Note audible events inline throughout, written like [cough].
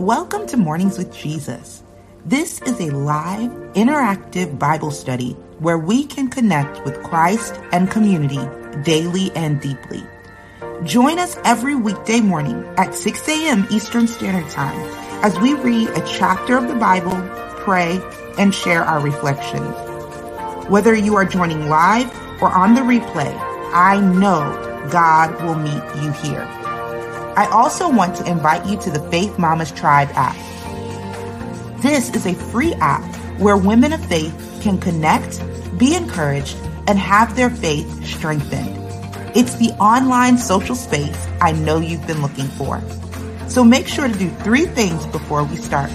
Welcome to Mornings with Jesus. This is a live, interactive Bible study where we can connect with Christ and community daily and deeply. Join us every weekday morning at 6 a.m. Eastern Standard Time as we read a chapter of the Bible, pray, and share our reflections. Whether you are joining live or on the replay, I know God will meet you here. I also want to invite you to the Faith Mamas Tribe app. This is a free app where women of faith can connect, be encouraged, and have their faith strengthened. It's the online social space I know you've been looking for. So make sure to do three things before we start.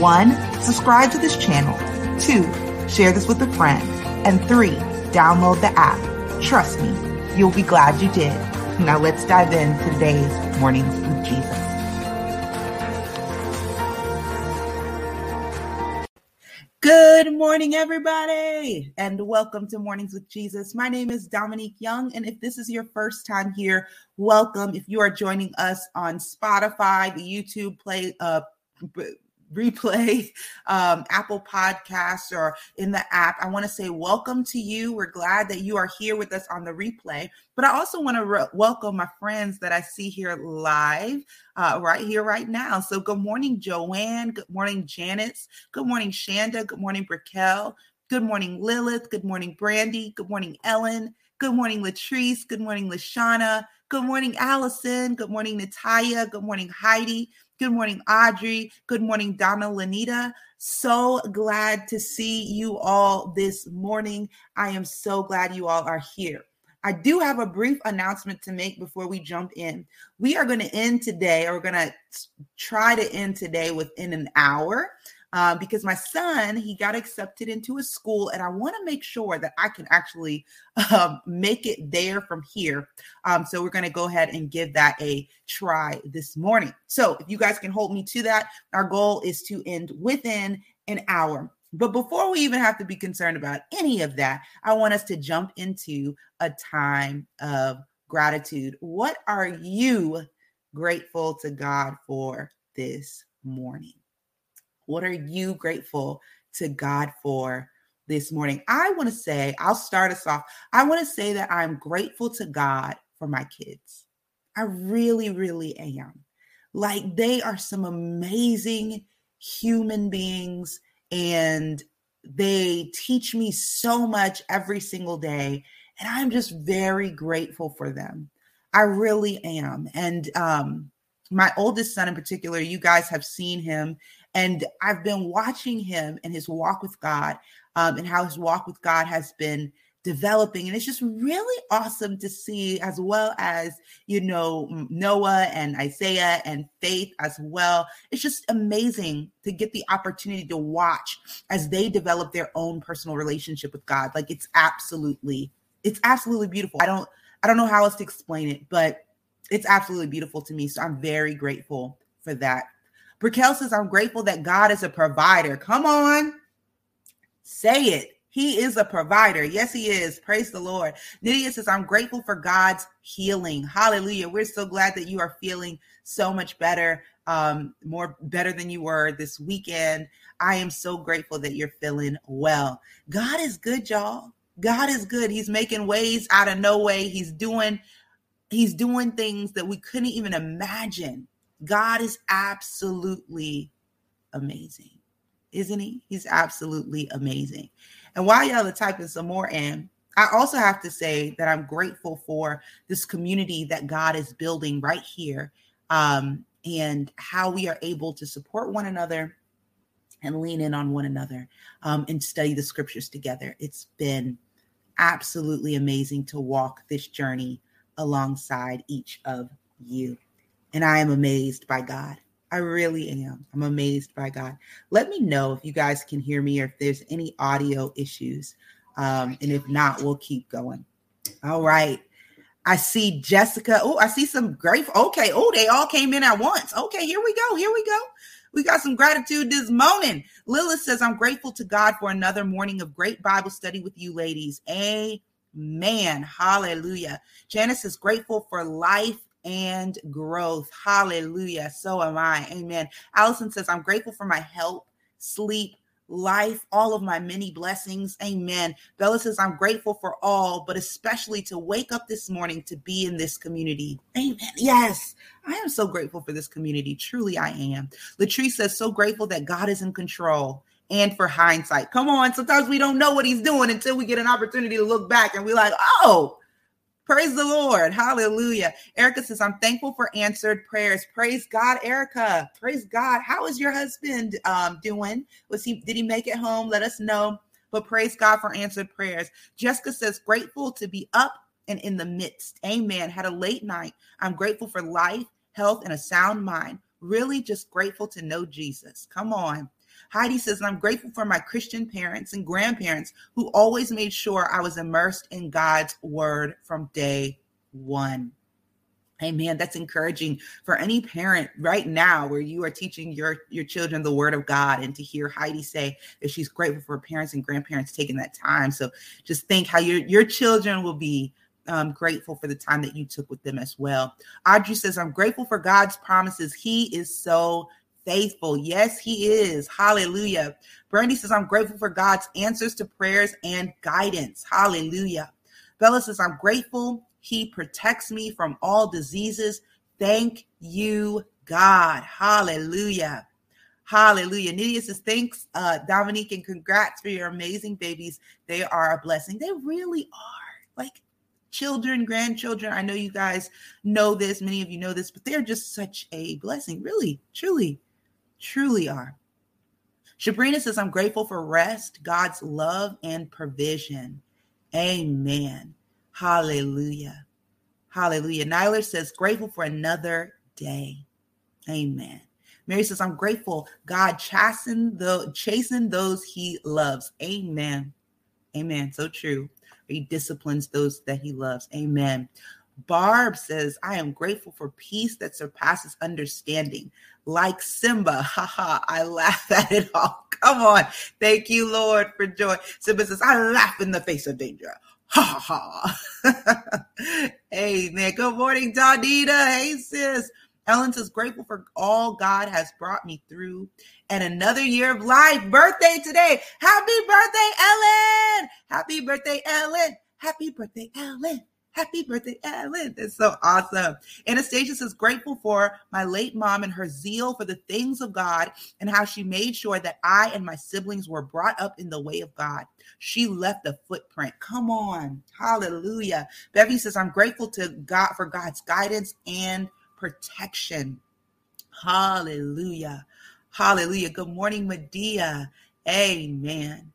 One, subscribe to this channel. Two, share this with a friend. And three, download the app. Trust me, you'll be glad you did. Now let's dive into today's Mornings with Jesus. Good morning, everybody, and welcome to Mornings with Jesus. My name is Dominique Young, and if this is your first time here, welcome. If you are joining us on Spotify, the YouTube play, uh, replay, um, Apple Podcasts, or in the app, I want to say welcome to you. We're glad that you are here with us on the replay. But I also want to re- welcome my friends that I see here live, uh, right here, right now. So, good morning, Joanne. Good morning, Janice. Good morning, Shanda. Good morning, Brickell. Good morning, Lilith. Good morning, Brandy. Good morning, Ellen. Good morning, Latrice. Good morning, Lashana. Good morning, Allison. Good morning, Natalia. Good morning, Heidi. Good morning, Audrey. Good morning, Donna Lanita. So glad to see you all this morning. I am so glad you all are here. I do have a brief announcement to make before we jump in. We are going to end today, or we're going to try to end today within an hour uh, because my son he got accepted into a school and i want to make sure that i can actually um, make it there from here. Um, so we're going to go ahead and give that a try this morning. So if you guys can hold me to that our goal is to end within an hour. But before we even have to be concerned about any of that i want us to jump into a time of gratitude. What are you grateful to god for this morning what are you grateful to God for this morning? I want to say, I'll start us off. I want to say that I'm grateful to God for my kids. I really, really am. Like they are some amazing human beings and they teach me so much every single day. And I'm just very grateful for them. I really am. And um, my oldest son in particular, you guys have seen him and I've been watching him and his walk with God um, and how his walk with God has been developing. And it's just really awesome to see, as well as, you know, Noah and Isaiah and Faith as well. It's just amazing to get the opportunity to watch as they develop their own personal relationship with God. Like it's absolutely, it's absolutely beautiful. I don't, I don't know how else to explain it, but it's absolutely beautiful to me. So I'm very grateful for that. Brickell says, I'm grateful that God is a provider. Come on, say it. He is a provider. Yes, he is. Praise the Lord. Nydia says, I'm grateful for God's healing. Hallelujah. We're so glad that you are feeling so much better, um, more better than you were this weekend. I am so grateful that you're feeling well. God is good, y'all. God is good. He's making ways out of no way. He's doing, he's doing things that we couldn't even imagine. God is absolutely amazing, isn't he? He's absolutely amazing. And while y'all are typing some more in, I also have to say that I'm grateful for this community that God is building right here um, and how we are able to support one another and lean in on one another um, and study the scriptures together. It's been absolutely amazing to walk this journey alongside each of you. And I am amazed by God. I really am. I'm amazed by God. Let me know if you guys can hear me or if there's any audio issues. Um, and if not, we'll keep going. All right. I see Jessica. Oh, I see some great. Okay. Oh, they all came in at once. Okay, here we go. Here we go. We got some gratitude this morning. Lilith says, I'm grateful to God for another morning of great Bible study with you ladies. Amen. Hallelujah. Janice is grateful for life and growth. Hallelujah. So am I. Amen. Allison says, I'm grateful for my help, sleep, life, all of my many blessings. Amen. Bella says, I'm grateful for all, but especially to wake up this morning to be in this community. Amen. Yes, I am so grateful for this community. Truly, I am. Latrice says, so grateful that God is in control and for hindsight. Come on. Sometimes we don't know what he's doing until we get an opportunity to look back and we're like, oh, Praise the Lord. Hallelujah. Erica says, I'm thankful for answered prayers. Praise God, Erica. Praise God. How is your husband um, doing? Was he did he make it home? Let us know. But praise God for answered prayers. Jessica says, grateful to be up and in the midst. Amen. Had a late night. I'm grateful for life, health, and a sound mind. Really just grateful to know Jesus. Come on. Heidi says, I'm grateful for my Christian parents and grandparents who always made sure I was immersed in God's word from day one. Amen. That's encouraging for any parent right now where you are teaching your, your children the word of God and to hear Heidi say that she's grateful for parents and grandparents taking that time. So just think how your, your children will be um, grateful for the time that you took with them as well. Audrey says, I'm grateful for God's promises. He is so faithful. Yes, he is. Hallelujah. Brandy says, I'm grateful for God's answers to prayers and guidance. Hallelujah. Bella says, I'm grateful he protects me from all diseases. Thank you, God. Hallelujah. Hallelujah. Nydia says, thanks, uh, Dominique, and congrats for your amazing babies. They are a blessing. They really are. Like children, grandchildren. I know you guys know this. Many of you know this, but they're just such a blessing. Really, truly truly are. Shabrina says, I'm grateful for rest, God's love, and provision. Amen. Hallelujah. Hallelujah. Nyler says, grateful for another day. Amen. Mary says, I'm grateful God chasten the chasing those he loves. Amen. Amen. So true. He disciplines those that he loves. Amen. Barb says, I am grateful for peace that surpasses understanding. Like Simba, [laughs] haha, I laugh at it all. Come on. Thank you, Lord, for joy. Simba says, I laugh in the face of danger. [laughs] Ha ha. Ha. Amen. Good morning, Donita. Hey, sis. Ellen says, grateful for all God has brought me through and another year of life. Birthday today. Happy birthday, Ellen. Happy birthday, Ellen. Happy birthday, Ellen. Happy birthday, Ellen. That's so awesome. Anastasia says, grateful for my late mom and her zeal for the things of God and how she made sure that I and my siblings were brought up in the way of God. She left a footprint. Come on. Hallelujah. Bevy says, I'm grateful to God for God's guidance and protection. Hallelujah. Hallelujah. Good morning, Medea. Amen.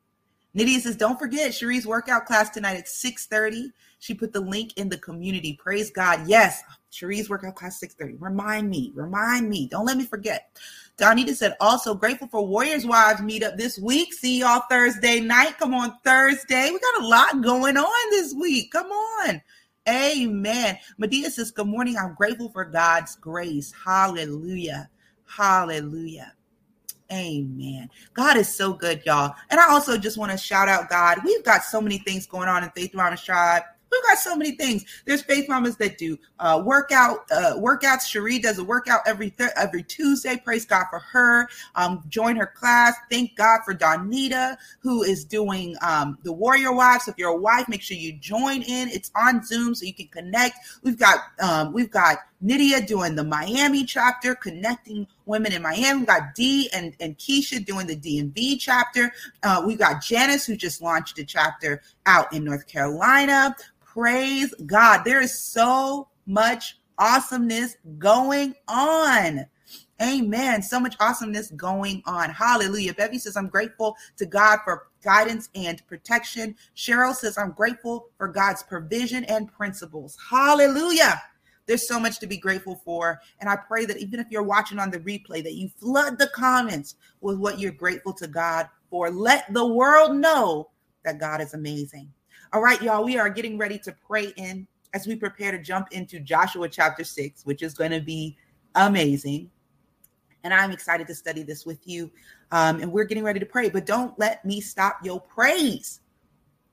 Nydia says, don't forget Cherie's workout class tonight at 6:30. She put the link in the community. Praise God. Yes, Cherie's workout class 6:30. Remind me, remind me. Don't let me forget. Donita said, also grateful for Warriors Wives meetup this week. See y'all Thursday night. Come on, Thursday. We got a lot going on this week. Come on. Amen. Medea says, Good morning. I'm grateful for God's grace. Hallelujah. Hallelujah. Amen. God is so good, y'all. And I also just want to shout out God. We've got so many things going on in Faith Mamas Tribe. We've got so many things. There's faith mamas that do uh, workout uh, workouts. Cherie does a workout every th- every Tuesday. Praise God for her. Um, join her class. Thank God for Donita who is doing um, the Warrior Wives. If you're a wife, make sure you join in. It's on Zoom so you can connect. We've got um, we've got Nydia doing the Miami chapter, connecting women in Miami. We've got D and, and Keisha doing the DMV chapter. Uh, we got Janice, who just launched a chapter out in North Carolina. Praise God. There is so much awesomeness going on. Amen. So much awesomeness going on. Hallelujah. Bevy says, I'm grateful to God for guidance and protection. Cheryl says, I'm grateful for God's provision and principles. Hallelujah. There's so much to be grateful for. And I pray that even if you're watching on the replay, that you flood the comments with what you're grateful to God for. Let the world know that God is amazing. All right, y'all, we are getting ready to pray in as we prepare to jump into Joshua chapter 6, which is going to be amazing. And I'm excited to study this with you. Um, and we're getting ready to pray, but don't let me stop your praise.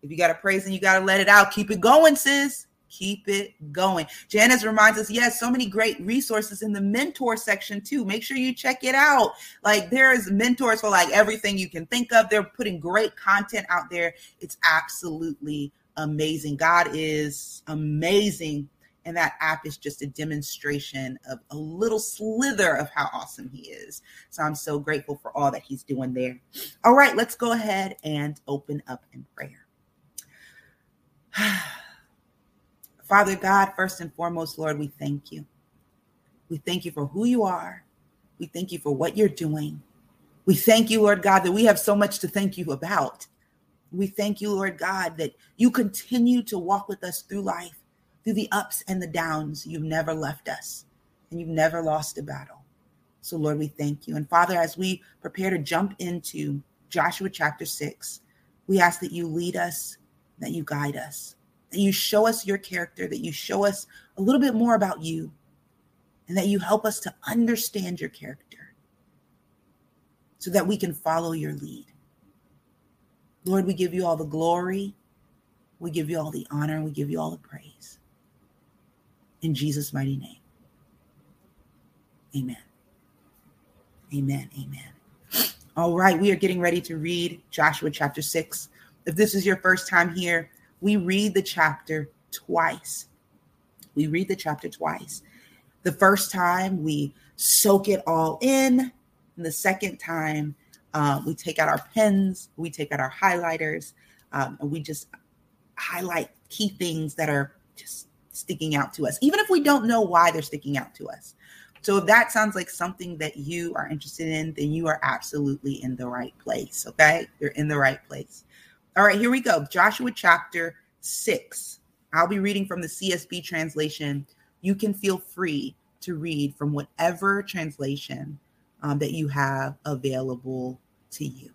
If you got to praise and you got to let it out, keep it going, sis keep it going. Janice reminds us, yes, so many great resources in the mentor section too. Make sure you check it out. Like there's mentors for like everything you can think of. They're putting great content out there. It's absolutely amazing. God is amazing. And that app is just a demonstration of a little slither of how awesome he is. So I'm so grateful for all that he's doing there. All right, let's go ahead and open up in prayer. [sighs] Father God, first and foremost, Lord, we thank you. We thank you for who you are. We thank you for what you're doing. We thank you, Lord God, that we have so much to thank you about. We thank you, Lord God, that you continue to walk with us through life, through the ups and the downs. You've never left us and you've never lost a battle. So, Lord, we thank you. And Father, as we prepare to jump into Joshua chapter six, we ask that you lead us, that you guide us, that you show us your character, that you show us a little bit more about you, and that you help us to understand your character so that we can follow your lead. Lord, we give you all the glory, we give you all the honor, we give you all the praise. In Jesus' mighty name. Amen. Amen. Amen. All right, we are getting ready to read Joshua chapter 6. If this is your first time here, we read the chapter twice. We read the chapter twice. The first time we soak it all in, and the second time uh, we take out our pens, we take out our highlighters, um, and we just highlight key things that are just sticking out to us, even if we don't know why they're sticking out to us. So if that sounds like something that you are interested in, then you are absolutely in the right place. Okay. You're in the right place. All right, here we go. Joshua chapter 6. I'll be reading from the CSB translation. You can feel free to read from whatever translation um, that you have available to you.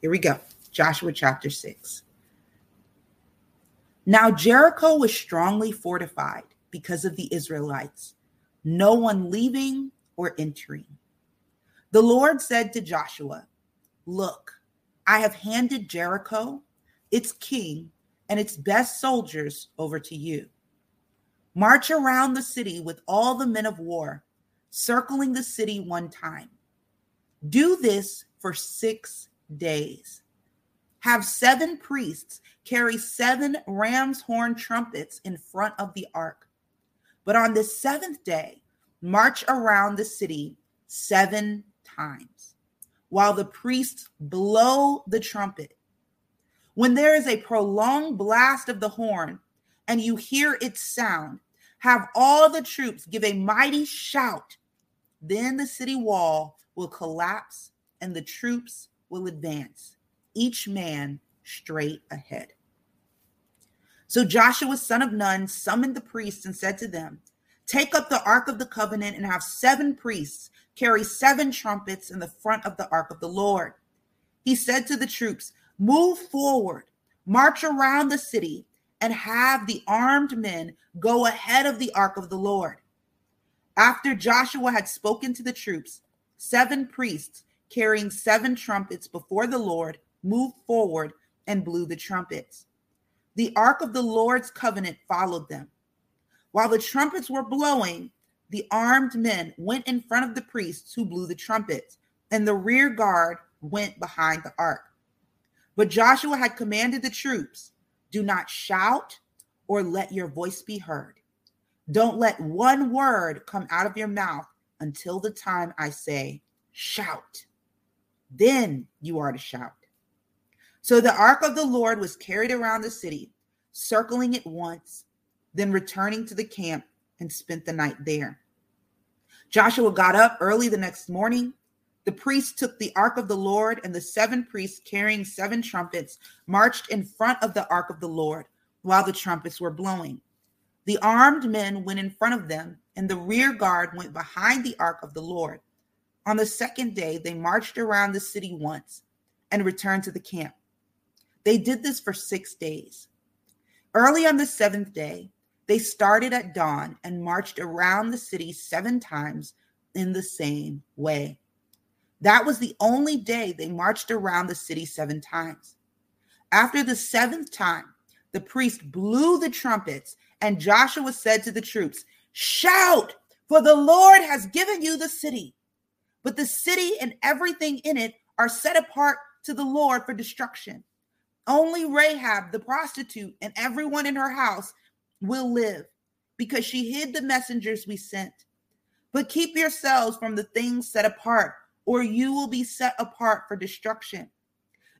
Here we go. Joshua chapter 6. Now Jericho was strongly fortified because of the Israelites, no one leaving or entering. The Lord said to Joshua, Look, I have handed Jericho, its king, and its best soldiers over to you. March around the city with all the men of war, circling the city one time. Do this for six days. Have seven priests carry seven ram's horn trumpets in front of the ark. But on the seventh day, march around the city seven times while the priests blow the trumpet. When there is a prolonged blast of the horn and you hear its sound, have all the troops give a mighty shout. Then the city wall will collapse and the troops will advance, each man straight ahead. So Joshua, son of Nun, summoned the priests and said to them, Take up the Ark of the Covenant and have seven priests carry seven trumpets in the front of the ark of the Lord. He said to the troops, Move forward, march around the city, and have the armed men go ahead of the ark of the Lord. After Joshua had spoken to the troops, seven priests carrying seven trumpets before the Lord moved forward and blew the trumpets. The ark of the Lord's covenant followed them. While the trumpets were blowing, the armed men went in front of the priests who blew the trumpets, and the rear guard went behind the ark. But Joshua had commanded the troops do not shout or let your voice be heard. Don't let one word come out of your mouth until the time I say, shout. Then you are to shout. So the ark of the Lord was carried around the city, circling it once, then returning to the camp and spent the night there. Joshua got up early the next morning. The priests took the ark of the Lord, and the seven priests carrying seven trumpets marched in front of the ark of the Lord while the trumpets were blowing. The armed men went in front of them, and the rear guard went behind the ark of the Lord. On the second day, they marched around the city once and returned to the camp. They did this for six days. Early on the seventh day, they started at dawn and marched around the city seven times in the same way. That was the only day they marched around the city seven times. After the seventh time, the priest blew the trumpets, And Joshua said to the troops, Shout, for the Lord has given you the city. But the city and everything in it are set apart to the Lord for destruction. Only Rahab, the prostitute, and everyone in her house will live because she hid the messengers we sent. But keep yourselves from the things set apart, or you will be set apart for destruction.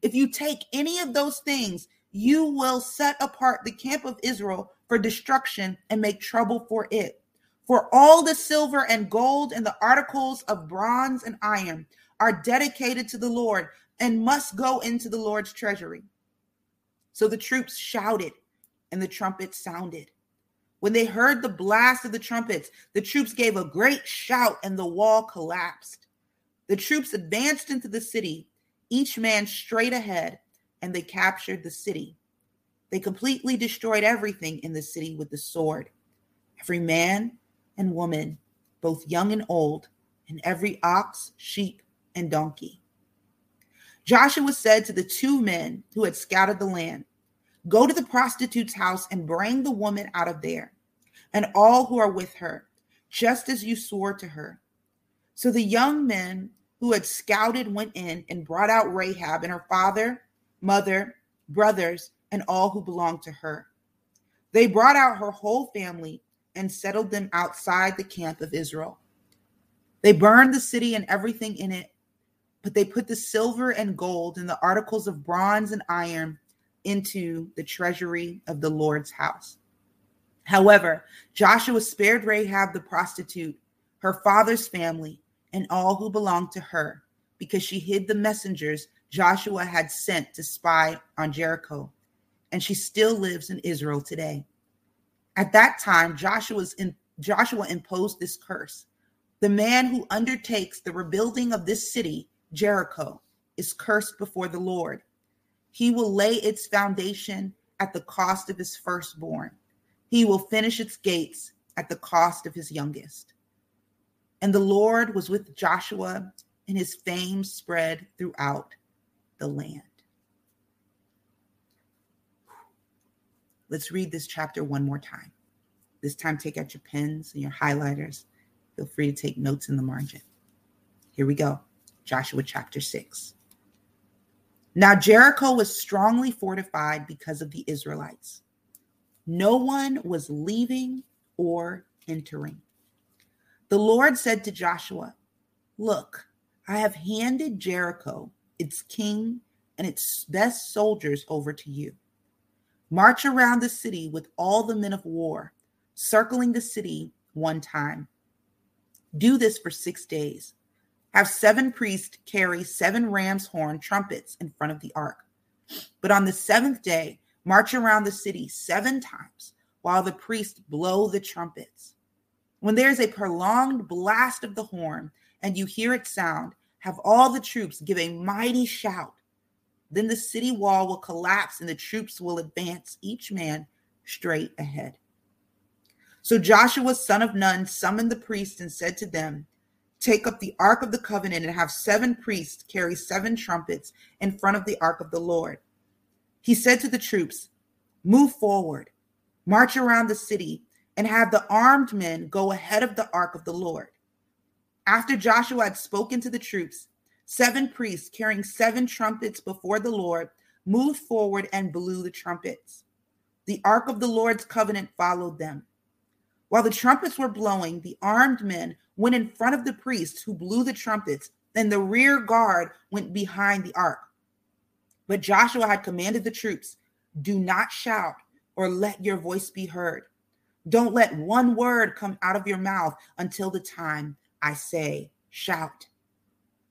If you take any of those things, you will set apart the camp of Israel for destruction and make trouble for it. For all the silver and gold and the articles of bronze and iron are dedicated to the Lord and must go into the Lord's treasury. So the troops shouted and the trumpets sounded. When they heard the blast of the trumpets, the troops gave a great shout and the wall collapsed. The troops advanced into the city, each man straight ahead, and they captured the city. They completely destroyed everything in the city with the sword every man and woman, both young and old, and every ox, sheep, and donkey. Joshua said to the two men who had scouted the land, Go to the prostitute's house and bring the woman out of there, and all who are with her, just as you swore to her. So the young men who had scouted went in and brought out Rahab and her father, mother, brothers, and all who belonged to her. They brought out her whole family and settled them outside the camp of Israel. They burned the city and everything in it but they put the silver and gold and the articles of bronze and iron into the treasury of the Lord's house. However, Joshua spared Rahab the prostitute, her father's family, and all who belonged to her, because she hid the messengers Joshua had sent to spy on Jericho, and she still lives in Israel today. At that time, Joshua's in, Joshua imposed this curse. The man who undertakes the rebuilding of this city Jericho is cursed before the Lord. He will lay its foundation at the cost of his firstborn. He will finish its gates at the cost of his youngest. And the Lord was with Joshua, and his fame spread throughout the land. Let's read this chapter one more time. This time, take out your pens and your highlighters. Feel free to take notes in the margin. Here we go. Joshua chapter 6. Now Jericho was strongly fortified because of the Israelites. No one was leaving or entering. The Lord said to Joshua, Look, I have handed Jericho, its king, and its best soldiers over to you. March around the city with all the men of war, circling the city one time. Do this for six days. Have seven priests carry seven ram's horn trumpets in front of the ark. But on the seventh day, march around the city seven times while the priests blow the trumpets. When there is a prolonged blast of the horn and you hear it sound, have all the troops give a mighty shout. Then the city wall will collapse and the troops will advance, each man straight ahead. So Joshua, son of Nun, summoned the priests and said to them, take up the Ark of the Covenant and have seven priests carry seven trumpets in front of the Ark of the Lord. He said to the troops, Move forward, march around the city, and have the armed men go ahead of the Ark of the Lord. After Joshua had spoken to the troops, seven priests carrying seven trumpets before the Lord moved forward and blew the trumpets. The Ark of the Lord's covenant followed them. While the trumpets were blowing, the armed men went in front of the priests who blew the trumpets, and the rear guard went behind the ark. But Joshua had commanded the troops do not shout or let your voice be heard. Don't let one word come out of your mouth until the time I say, shout.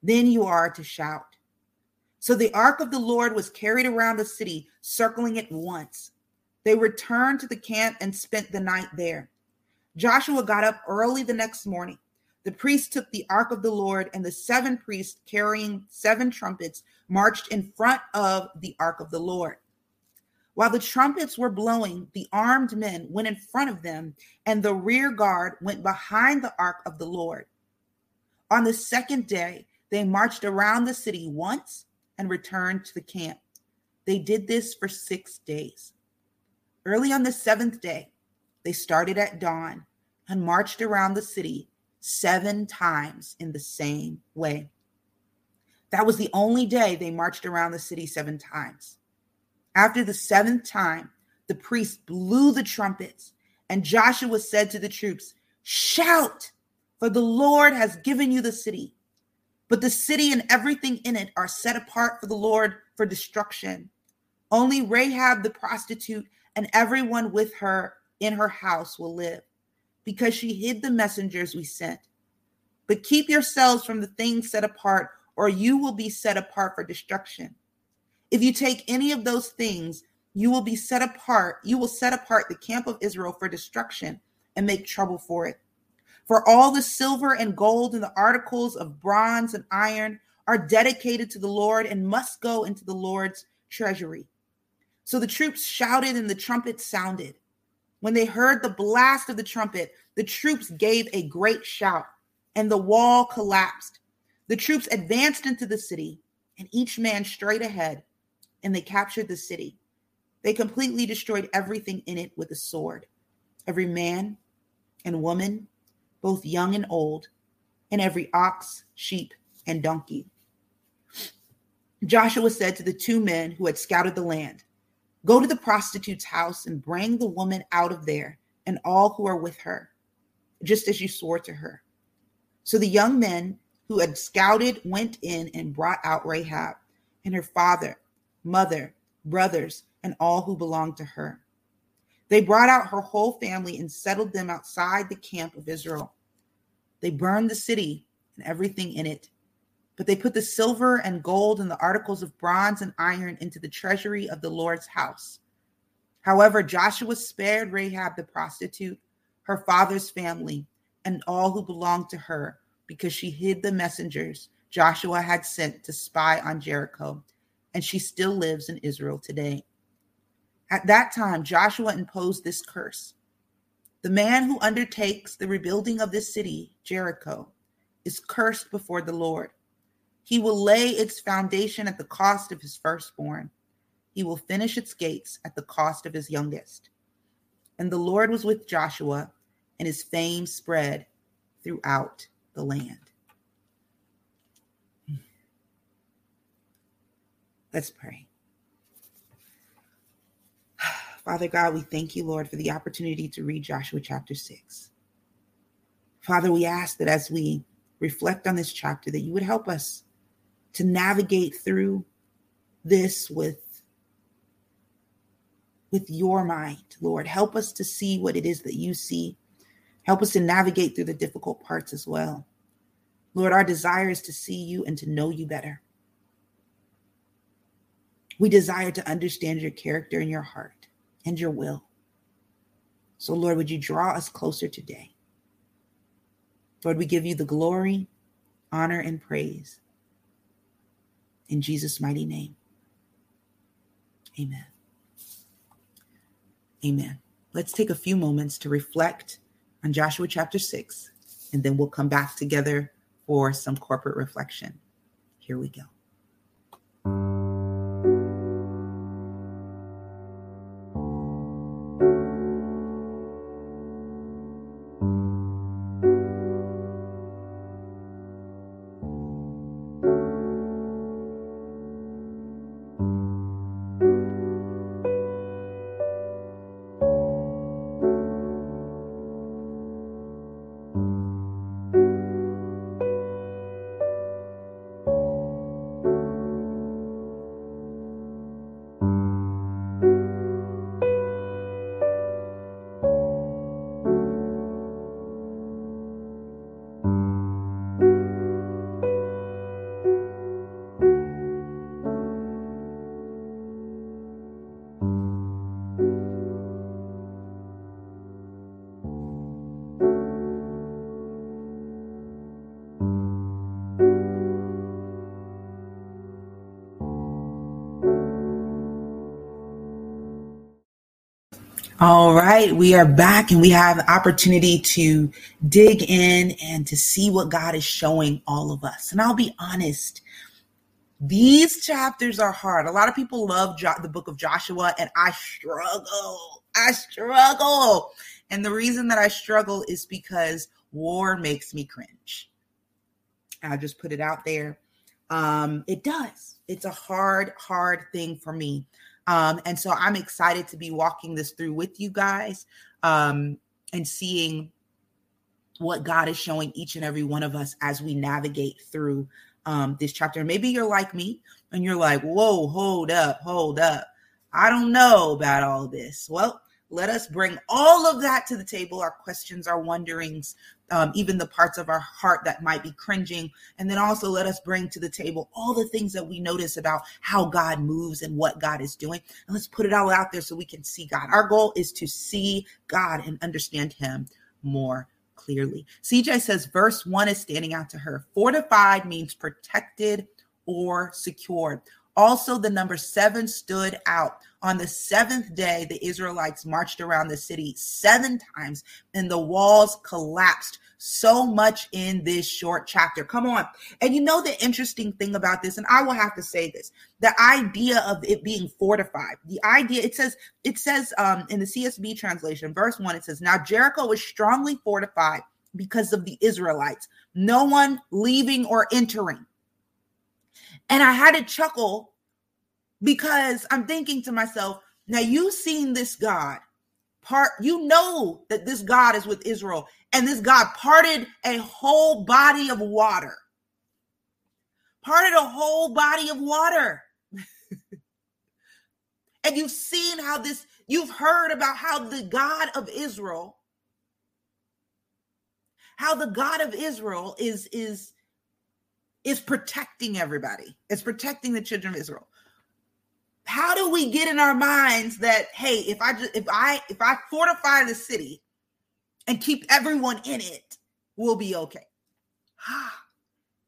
Then you are to shout. So the ark of the Lord was carried around the city, circling it once. They returned to the camp and spent the night there. Joshua got up early the next morning. The priests took the ark of the Lord, and the seven priests carrying seven trumpets marched in front of the ark of the Lord. While the trumpets were blowing, the armed men went in front of them, and the rear guard went behind the ark of the Lord. On the second day, they marched around the city once and returned to the camp. They did this for six days. Early on the seventh day, they started at dawn and marched around the city seven times in the same way. That was the only day they marched around the city seven times. After the seventh time, the priests blew the trumpets, and Joshua said to the troops, Shout, for the Lord has given you the city. But the city and everything in it are set apart for the Lord for destruction. Only Rahab the prostitute and everyone with her in her house will live, because she hid the messengers we sent. But keep yourselves from the things set apart, or you will be set apart for destruction. If you take any of those things, you will be set apart. You will set apart the camp of Israel for destruction and make trouble for it. For all the silver and gold and the articles of bronze and iron are dedicated to the Lord and must go into the Lord's treasury. So the troops shouted and the trumpets sounded. When they heard the blast of the trumpet, the troops gave a great shout and the wall collapsed. The troops advanced into the city and each man straight ahead, and they captured the city. They completely destroyed everything in it with a sword every man and woman, both young and old, and every ox, sheep, and donkey. Joshua said to the two men who had scouted the land, Go to the prostitute's house and bring the woman out of there and all who are with her, just as you swore to her. So the young men who had scouted went in and brought out Rahab and her father, mother, brothers, and all who belonged to her. They brought out her whole family and settled them outside the camp of Israel. They burned the city and everything in it but they put the silver and gold and the articles of bronze and iron into the treasury of the Lord's house. However, Joshua spared Rahab the prostitute, her father's family, and all who belonged to her because she hid the messengers Joshua had sent to spy on Jericho, and she still lives in Israel today. At that time, Joshua imposed this curse The man who undertakes the rebuilding of this city, Jericho, is cursed before the Lord. He will lay its foundation at the cost of his firstborn. He will finish its gates at the cost of his youngest. And the Lord was with Joshua, and his fame spread throughout the land. Let's pray. [sighs] Father God, we thank you, Lord, for the opportunity to read Joshua chapter 6. Father, we ask that as we reflect on this chapter, that you would help us to navigate through this with with your mind lord. Help us to see what it is that you see. Help us to navigate through the difficult parts as well. Lord our desire is to see you and to know you better. We desire to understand your character and your heart and your will. So lord would you draw us closer today? Lord we give you the glory honor and praise in Jesus' mighty name. Amen. Amen. Let's take a few moments to reflect on Joshua chapter 6, and then we'll come back together for some corporate reflection. Here we go. All right, we are back and we have the opportunity to dig in and to see what God is showing all of us. And I'll be honest, these chapters are hard. A lot of people love jo- the book of Joshua, and I struggle. I struggle. And the reason that I struggle is because war makes me cringe. I'll just put it out there. Um, it does. It's a hard, hard thing for me. Um, and so I'm excited to be walking this through with you guys um, and seeing what God is showing each and every one of us as we navigate through um, this chapter. Maybe you're like me and you're like, whoa, hold up, hold up. I don't know about all this. Well, let us bring all of that to the table our questions, our wonderings, um, even the parts of our heart that might be cringing. And then also let us bring to the table all the things that we notice about how God moves and what God is doing. And let's put it all out there so we can see God. Our goal is to see God and understand Him more clearly. CJ says verse one is standing out to her. Fortified means protected or secured. Also, the number seven stood out. On the seventh day, the Israelites marched around the city seven times and the walls collapsed. So much in this short chapter. Come on. And you know the interesting thing about this, and I will have to say this the idea of it being fortified, the idea, it says, it says um, in the CSB translation, verse one, it says, Now Jericho was strongly fortified because of the Israelites, no one leaving or entering. And I had to chuckle because I'm thinking to myself, now you've seen this God part, you know that this God is with Israel, and this God parted a whole body of water. Parted a whole body of water. [laughs] and you've seen how this, you've heard about how the God of Israel, how the God of Israel is is is protecting everybody. It's protecting the children of Israel. How do we get in our minds that hey, if I just if I if I fortify the city and keep everyone in it, we'll be okay. [sighs]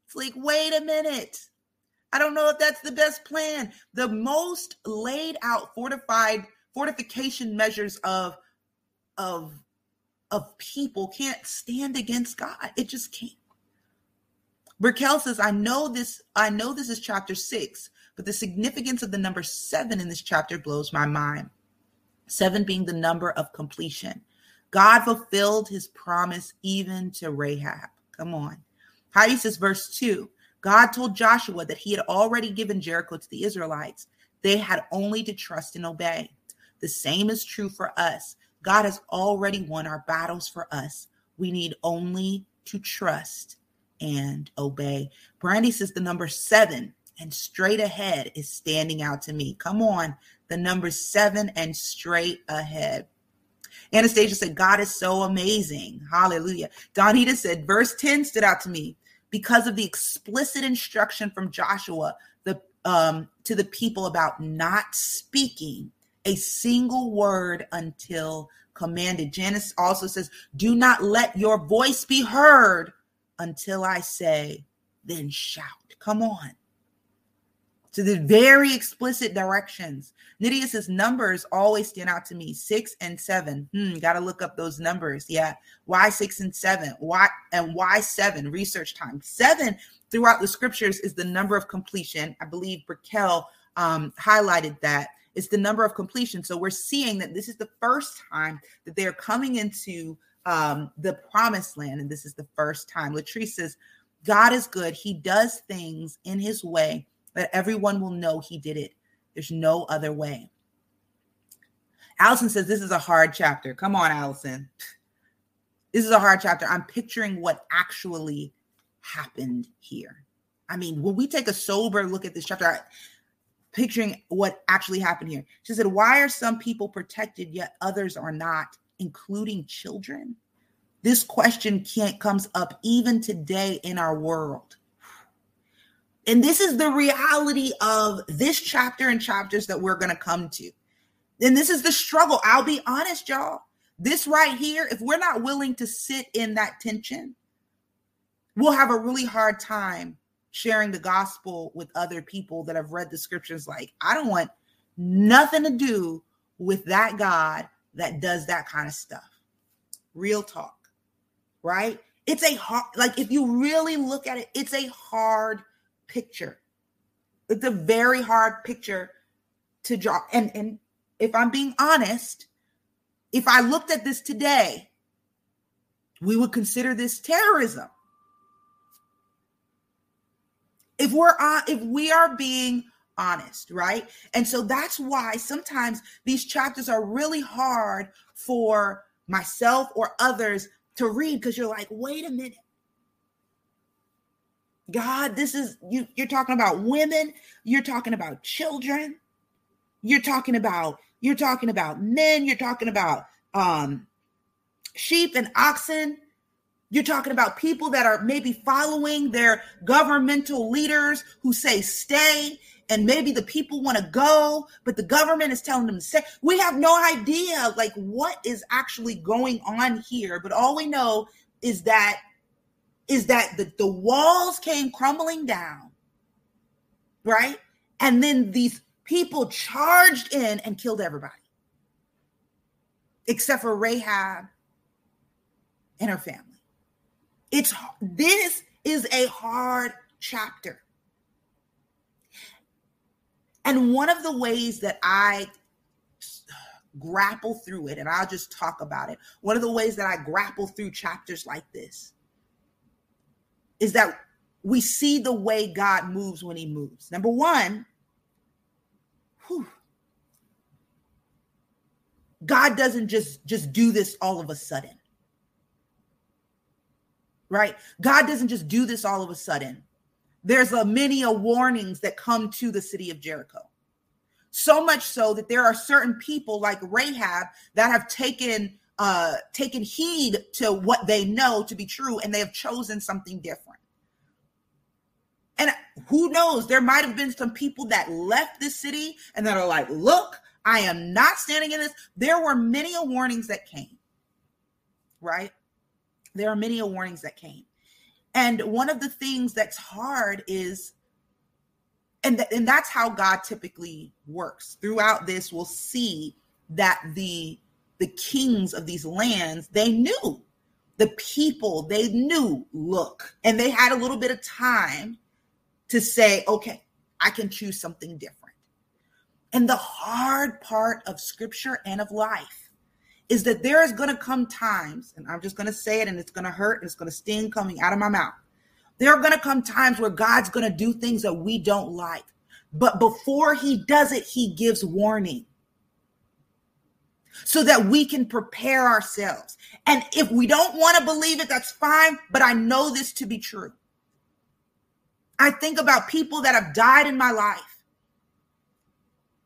It's like, wait a minute. I don't know if that's the best plan. The most laid out fortified fortification measures of of of people can't stand against God. It just can't. Brickell says, I know this, I know this is chapter six, but the significance of the number seven in this chapter blows my mind. Seven being the number of completion. God fulfilled his promise even to Rahab. Come on. Heidi says, verse two God told Joshua that he had already given Jericho to the Israelites. They had only to trust and obey. The same is true for us. God has already won our battles for us. We need only to trust and obey. Brandy says the number seven and straight ahead is standing out to me. Come on, the number seven and straight ahead. Anastasia said, God is so amazing. Hallelujah. Donita said, verse 10 stood out to me because of the explicit instruction from Joshua the, um, to the people about not speaking a single word until commanded. Janice also says, Do not let your voice be heard until I say, then shout. Come on. To the very explicit directions. Nydia says numbers always stand out to me. Six and seven. Hmm, gotta look up those numbers. Yeah. Why six and seven? Why and why seven? Research time. Seven throughout the scriptures is the number of completion. I believe Brickell um, highlighted that. It's the number of completion. So we're seeing that this is the first time that they're coming into um, the promised land. And this is the first time. Latrice says, God is good. He does things in his way that everyone will know he did it. There's no other way. Allison says, This is a hard chapter. Come on, Allison. [laughs] This is a hard chapter. I'm picturing what actually happened here. I mean, when we take a sober look at this chapter, I, picturing what actually happened here. She said, Why are some people protected yet others are not? including children? This question can't comes up even today in our world. And this is the reality of this chapter and chapters that we're going to come to. And this is the struggle. I'll be honest, y'all. This right here, if we're not willing to sit in that tension, we'll have a really hard time sharing the gospel with other people that have read the scriptures like, I don't want nothing to do with that God that does that kind of stuff. Real talk, right? It's a hard, like if you really look at it, it's a hard picture. It's a very hard picture to draw. And and if I'm being honest, if I looked at this today, we would consider this terrorism. If we're on, if we are being honest, right? And so that's why sometimes these chapters are really hard for myself or others to read because you're like, wait a minute. God, this is you you're talking about women, you're talking about children, you're talking about you're talking about men, you're talking about um sheep and oxen. You're talking about people that are maybe following their governmental leaders who say stay, and maybe the people want to go, but the government is telling them to stay. We have no idea like what is actually going on here, but all we know is that is that the, the walls came crumbling down, right? And then these people charged in and killed everybody, except for Rahab and her family. It's this is a hard chapter. And one of the ways that I grapple through it, and I'll just talk about it, one of the ways that I grapple through chapters like this is that we see the way God moves when he moves. Number one, whew, God doesn't just just do this all of a sudden. Right? God doesn't just do this all of a sudden. There's a many a warnings that come to the city of Jericho. So much so that there are certain people like Rahab that have taken uh, taken heed to what they know to be true and they have chosen something different. And who knows, there might have been some people that left this city and that are like, look, I am not standing in this. There were many warnings that came, right? There are many warnings that came. And one of the things that's hard is, and, th- and that's how God typically works. Throughout this, we'll see that the the kings of these lands they knew. The people they knew look. And they had a little bit of time to say okay i can choose something different. And the hard part of scripture and of life is that there is going to come times and i'm just going to say it and it's going to hurt and it's going to sting coming out of my mouth. There are going to come times where god's going to do things that we don't like. But before he does it he gives warning so that we can prepare ourselves. And if we don't want to believe it, that's fine. But I know this to be true. I think about people that have died in my life.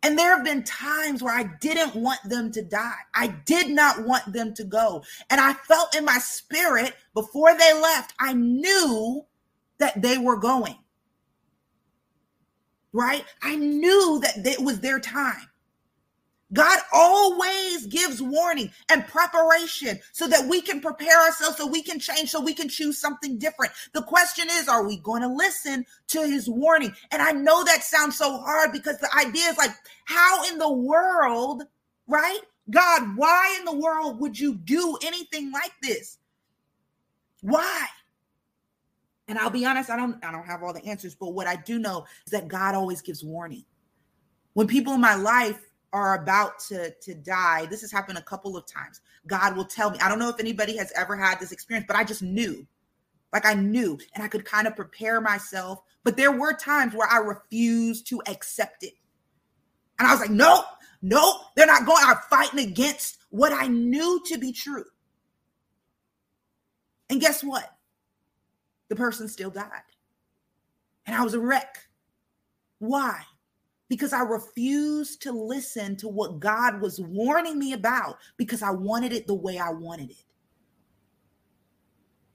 And there have been times where I didn't want them to die. I did not want them to go. And I felt in my spirit before they left, I knew that they were going. Right? I knew that it was their time. God always gives warning and preparation so that we can prepare ourselves, so we can change, so we can choose something different. The question is, are we going to listen to his warning? And I know that sounds so hard because the idea is like, how in the world, right? God, why in the world would you do anything like this? Why? And I'll be honest, I don't I don't have all the answers, but what I do know is that God always gives warning. When people in my life are about to to die this has happened a couple of times. God will tell me. I don't know if anybody has ever had this experience but i just knew. Like i knew and i could kind of prepare myself but there were times where i refused to accept it. And i was like nope nope they're not going i'm fighting against what i knew to be true. And guess what? The person still died. And i was a wreck. Why because I refused to listen to what God was warning me about because I wanted it the way I wanted it.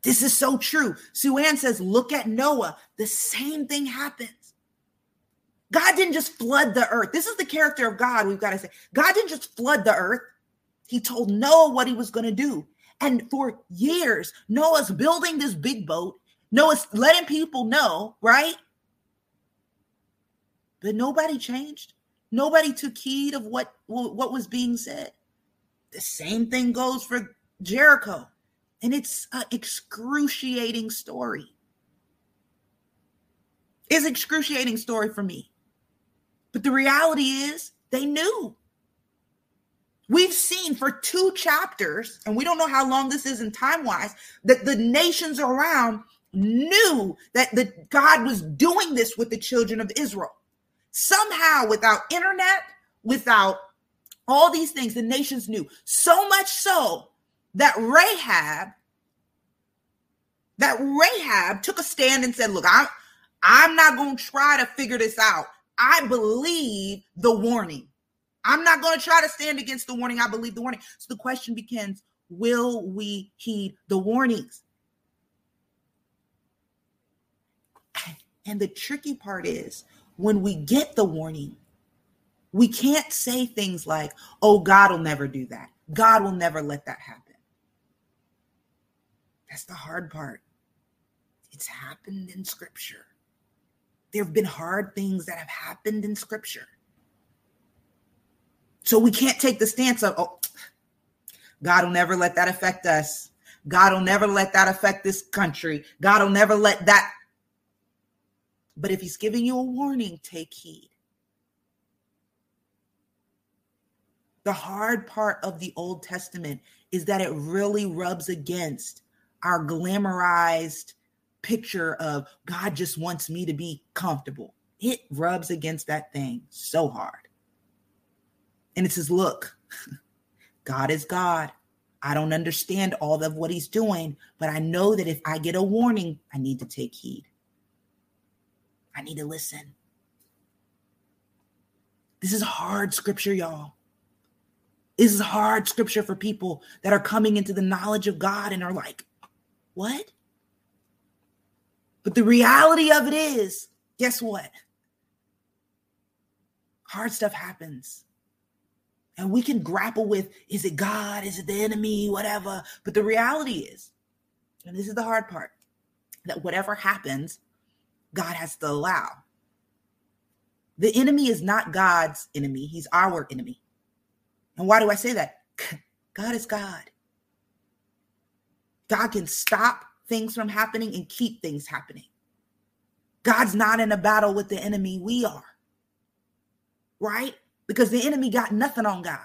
This is so true. Sue Ann says, Look at Noah. The same thing happens. God didn't just flood the earth. This is the character of God, we've got to say. God didn't just flood the earth, He told Noah what He was going to do. And for years, Noah's building this big boat. Noah's letting people know, right? But nobody changed. Nobody took heed of what, what was being said. The same thing goes for Jericho. And it's an excruciating story. An excruciating story for me. But the reality is they knew. We've seen for two chapters, and we don't know how long this is in time wise, that the nations around knew that the God was doing this with the children of Israel. Somehow, without internet, without all these things, the nations knew. So much so that Rahab, that Rahab took a stand and said, Look, I'm I'm not going to try to figure this out. I believe the warning. I'm not going to try to stand against the warning. I believe the warning. So the question begins Will we heed the warnings? And the tricky part is when we get the warning, we can't say things like, oh, God will never do that. God will never let that happen. That's the hard part. It's happened in scripture. There have been hard things that have happened in scripture. So we can't take the stance of, oh, God will never let that affect us. God will never let that affect this country. God will never let that. But if he's giving you a warning, take heed. The hard part of the Old Testament is that it really rubs against our glamorized picture of God just wants me to be comfortable. It rubs against that thing so hard. And it says, look, [laughs] God is God. I don't understand all of what he's doing, but I know that if I get a warning, I need to take heed. I need to listen. This is hard scripture, y'all. This is hard scripture for people that are coming into the knowledge of God and are like, what? But the reality of it is, guess what? Hard stuff happens. And we can grapple with is it God? Is it the enemy? Whatever. But the reality is, and this is the hard part, that whatever happens, God has to allow. The enemy is not God's enemy, he's our enemy. And why do I say that? [laughs] God is God. God can stop things from happening and keep things happening. God's not in a battle with the enemy, we are. Right? because the enemy got nothing on God.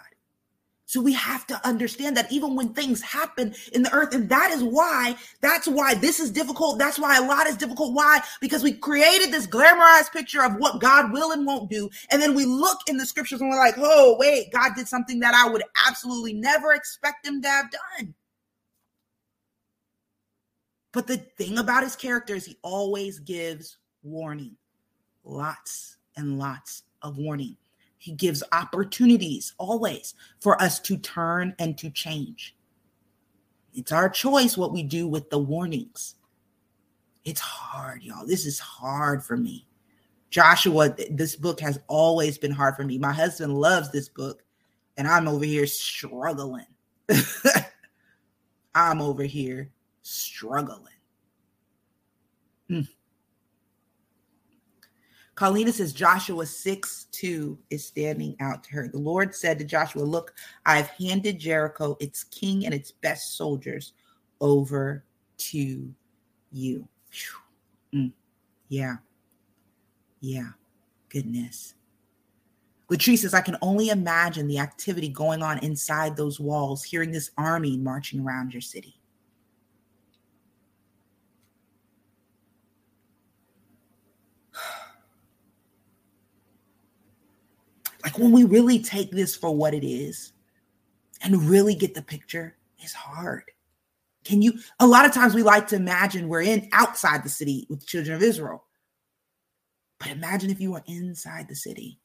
So we have to understand that even when things happen in the earth, and that is why, that's why this is difficult. That's why a lot is difficult. Why? Because we created this glamorized picture of what God will and won't do. And then we look in the scriptures and we're like, oh, wait, God did something that I would absolutely never expect him to have done. But the thing about his character is he always gives warning, lots and lots of warning. He gives opportunities always for us to turn and to change. It's our choice what we do with the warnings. It's hard, y'all. This is hard for me. Joshua, this book has always been hard for me. My husband loves this book, and I'm over here struggling. [laughs] I'm over here struggling. Mm. Carlina says Joshua 6 2 is standing out to her. The Lord said to Joshua, Look, I've handed Jericho, its king, and its best soldiers over to you. Mm. Yeah. Yeah. Goodness. Latrice says, I can only imagine the activity going on inside those walls, hearing this army marching around your city. Like when we really take this for what it is and really get the picture, it's hard. Can you? A lot of times we like to imagine we're in outside the city with the children of Israel. But imagine if you were inside the city.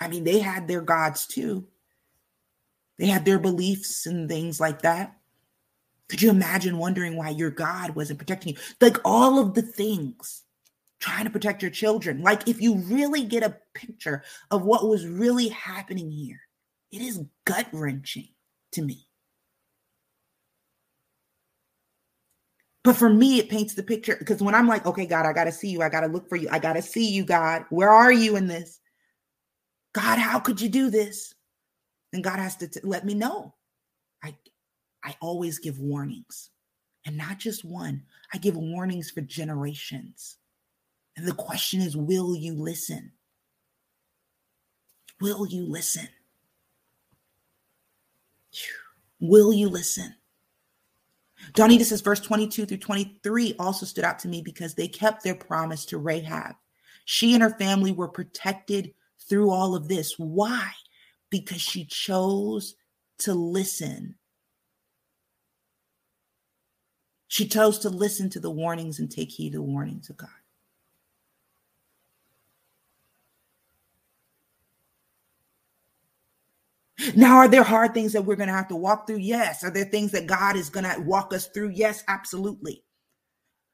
I mean, they had their gods too. They had their beliefs and things like that. Could you imagine wondering why your God wasn't protecting you? Like all of the things trying to protect your children. Like if you really get a picture of what was really happening here, it is gut wrenching to me. But for me, it paints the picture because when I'm like, okay, God, I got to see you. I got to look for you. I got to see you, God. Where are you in this? God, how could you do this? And God has to t- let me know. I, I always give warnings. And not just one, I give warnings for generations. And the question is will you listen? Will you listen? Will you listen? Donita says verse 22 through 23 also stood out to me because they kept their promise to Rahab. She and her family were protected through all of this. Why? Because she chose to listen. She chose to listen to the warnings and take heed to the warnings of God. Now, are there hard things that we're going to have to walk through? Yes. Are there things that God is going to walk us through? Yes, absolutely.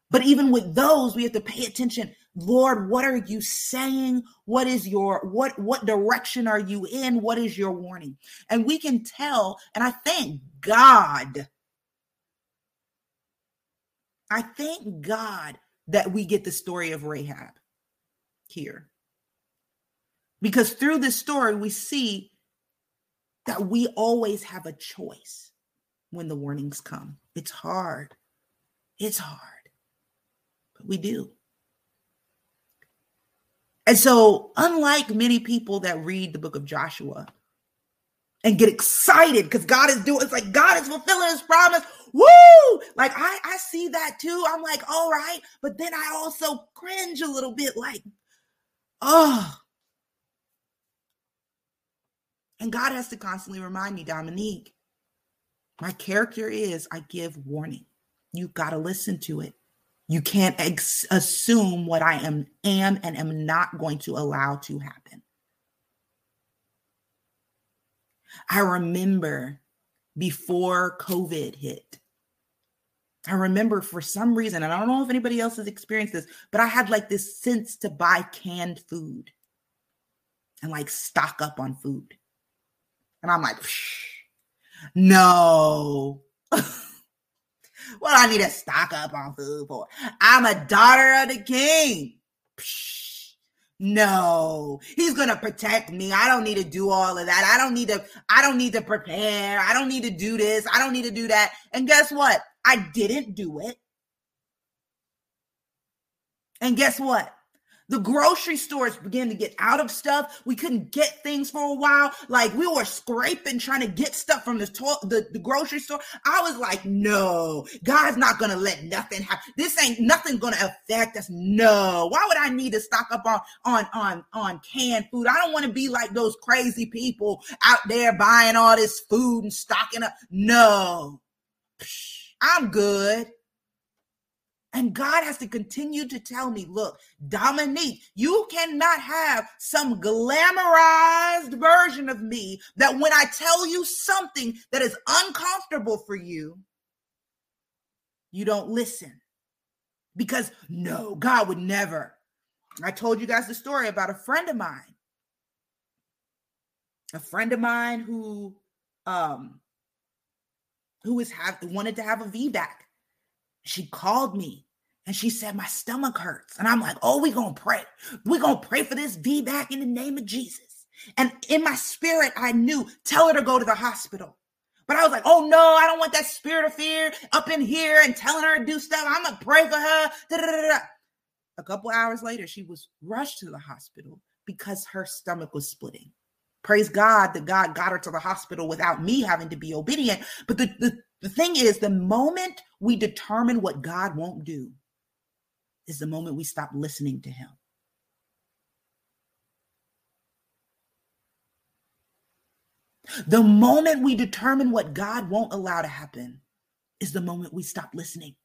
But even with those, we have to pay attention. Lord, what are you saying? What is your what what direction are you in? What is your warning? And we can tell, and I thank God. I thank God that we get the story of Rahab here. Because through this story, we see that we always have a choice when the warnings come. It's hard. It's hard, but we do. And so, unlike many people that read the book of Joshua and get excited because God is doing, it's like God is fulfilling his promise. Woo! Like I, I see that too. I'm like, all right. But then I also cringe a little bit, like, oh, and God has to constantly remind me, Dominique, my character is I give warning. You got to listen to it. You can't ex- assume what I am am and am not going to allow to happen. I remember before COVID hit. I remember for some reason, and I don't know if anybody else has experienced this, but I had like this sense to buy canned food and like stock up on food. And I'm like, no. [laughs] what I need to stock up on food for? I'm a daughter of the king. No, he's gonna protect me. I don't need to do all of that. I don't need to, I don't need to prepare. I don't need to do this. I don't need to do that. And guess what? I didn't do it. And guess what? The grocery stores began to get out of stuff. We couldn't get things for a while. Like we were scraping trying to get stuff from the, to- the, the grocery store. I was like, no, God's not to let nothing happen. This ain't nothing to affect us. No. Why would I need to stock up on, on, on, on canned food? I don't want to be like those crazy people out there buying all this food and stocking up. No, I'm good. And God has to continue to tell me, look, Dominique, you cannot have some glamorized version of me that when I tell you something that is uncomfortable for you, you don't listen. Because no, God would never. I told you guys the story about a friend of mine. A friend of mine who um who was have wanted to have a VBAC. She called me and she said, My stomach hurts. And I'm like, Oh, we're going to pray. We're going to pray for this VBAC in the name of Jesus. And in my spirit, I knew, tell her to go to the hospital. But I was like, oh no, I don't want that spirit of fear up in here and telling her to do stuff. I'm gonna pray for her. Da-da-da-da. A couple hours later, she was rushed to the hospital because her stomach was splitting. Praise God that God got her to the hospital without me having to be obedient. But the, the, the thing is, the moment we determine what God won't do, is the moment we stop listening to him. The moment we determine what God won't allow to happen is the moment we stop listening.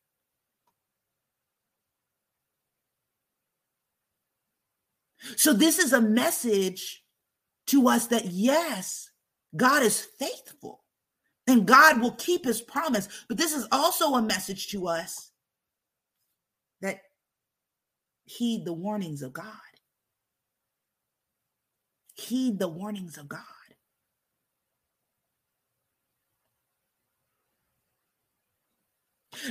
So, this is a message to us that yes, God is faithful and God will keep his promise. But this is also a message to us that heed the warnings of God. Heed the warnings of God.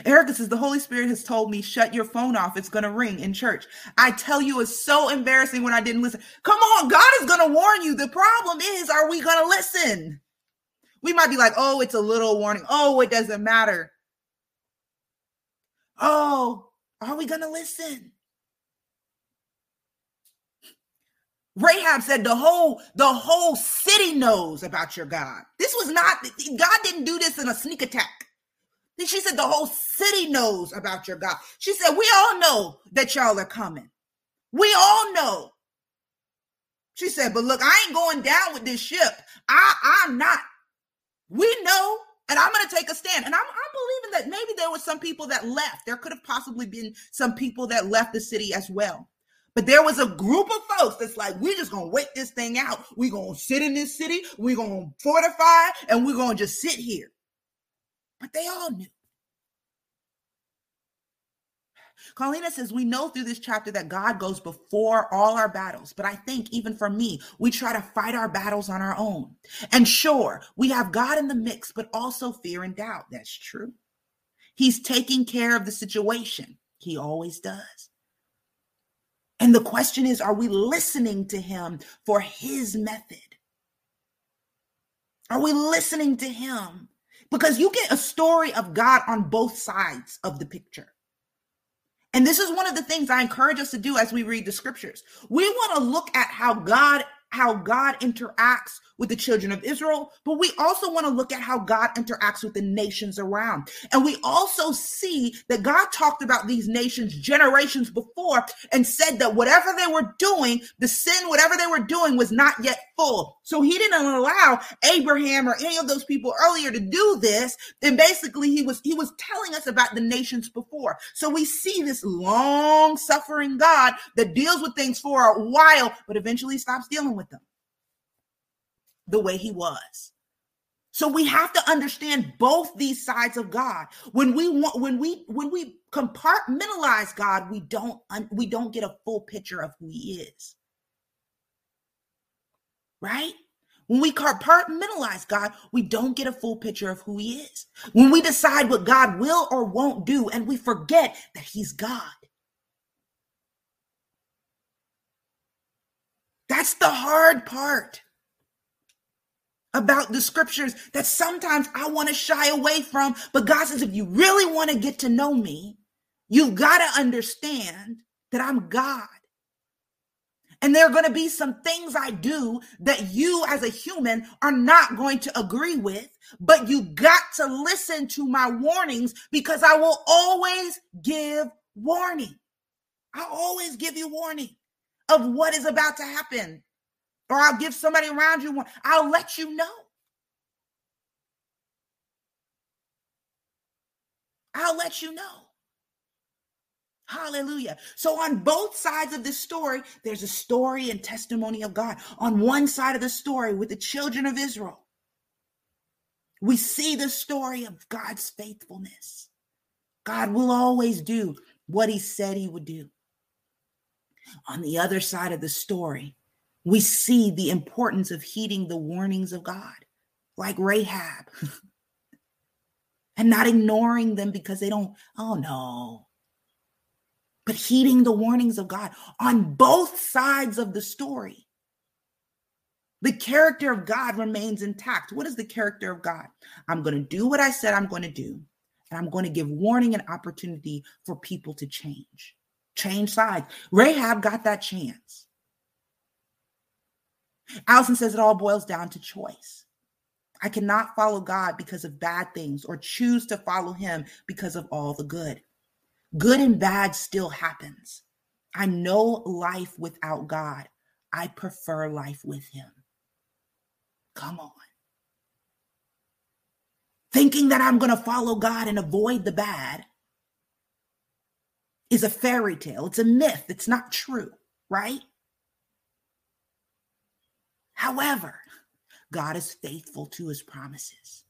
Erica says, The Holy Spirit has told me, shut your phone off. It's going to ring in church. I tell you, it's so embarrassing when I didn't listen. Come on, God is going to warn you. The problem is, are we going to listen? We might be like, oh, it's a little warning. Oh, it doesn't matter. Oh, are we going to listen? Rahab said the whole the whole city knows about your God. This was not God didn't do this in a sneak attack. She said the whole city knows about your God. She said we all know that y'all are coming. We all know. She said, but look, I ain't going down with this ship. I I'm not. We know and I'm going to take a stand. And I'm, I'm believing that maybe there were some people that left. There could have possibly been some people that left the city as well. But there was a group of folks that's like, we're just gonna wait this thing out. We're gonna sit in this city, we're gonna fortify, and we're gonna just sit here. But they all knew. Carlina says, We know through this chapter that God goes before all our battles. But I think, even for me, we try to fight our battles on our own. And sure, we have God in the mix, but also fear and doubt. That's true. He's taking care of the situation, He always does. And the question is are we listening to him for his method? Are we listening to him? Because you get a story of God on both sides of the picture. And this is one of the things I encourage us to do as we read the scriptures. We want to look at how God how God interacts with the children of Israel, but we also want to look at how God interacts with the nations around. And we also see that God talked about these nations generations before and said that whatever they were doing, the sin, whatever they were doing, was not yet full. So he didn't allow Abraham or any of those people earlier to do this. And basically he was he was telling us about the nations before. So we see this long suffering God that deals with things for a while, but eventually stops dealing with them the way he was. So we have to understand both these sides of God. When we want when we when we compartmentalize God, we don't we don't get a full picture of who he is. Right? When we compartmentalize God, we don't get a full picture of who he is. When we decide what God will or won't do and we forget that he's God. That's the hard part about the scriptures that sometimes I want to shy away from. But God says, if you really want to get to know me, you've got to understand that I'm God. And there are going to be some things I do that you as a human are not going to agree with, but you got to listen to my warnings because I will always give warning. I always give you warning of what is about to happen or I'll give somebody around you one. I'll let you know. I'll let you know. Hallelujah. So, on both sides of this story, there's a story and testimony of God. On one side of the story, with the children of Israel, we see the story of God's faithfulness. God will always do what he said he would do. On the other side of the story, we see the importance of heeding the warnings of God, like Rahab, [laughs] and not ignoring them because they don't, oh no, but heeding the warnings of God on both sides of the story. The character of God remains intact. What is the character of God? I'm going to do what I said I'm going to do, and I'm going to give warning and opportunity for people to change, change sides. Rahab got that chance. Allison says it all boils down to choice. I cannot follow God because of bad things or choose to follow him because of all the good. Good and bad still happens. I know life without God. I prefer life with him. Come on. Thinking that I'm going to follow God and avoid the bad is a fairy tale. It's a myth. It's not true, right? However, God is faithful to his promises.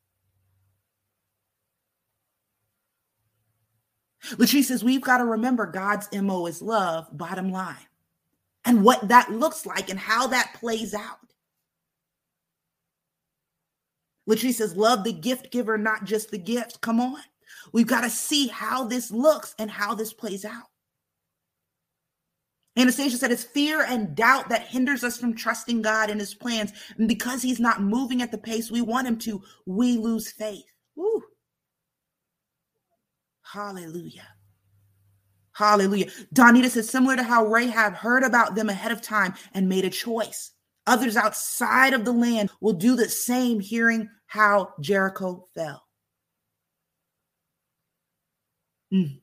Latrice says we've got to remember God's MO is love, bottom line, and what that looks like and how that plays out. Latrice says, love the gift giver, not just the gift. Come on. We've got to see how this looks and how this plays out. Anastasia said it's fear and doubt that hinders us from trusting God and his plans. And because he's not moving at the pace we want him to, we lose faith. Woo. Hallelujah. Hallelujah. Donita says, similar to how Rahab heard about them ahead of time and made a choice. Others outside of the land will do the same, hearing how Jericho fell. Mm.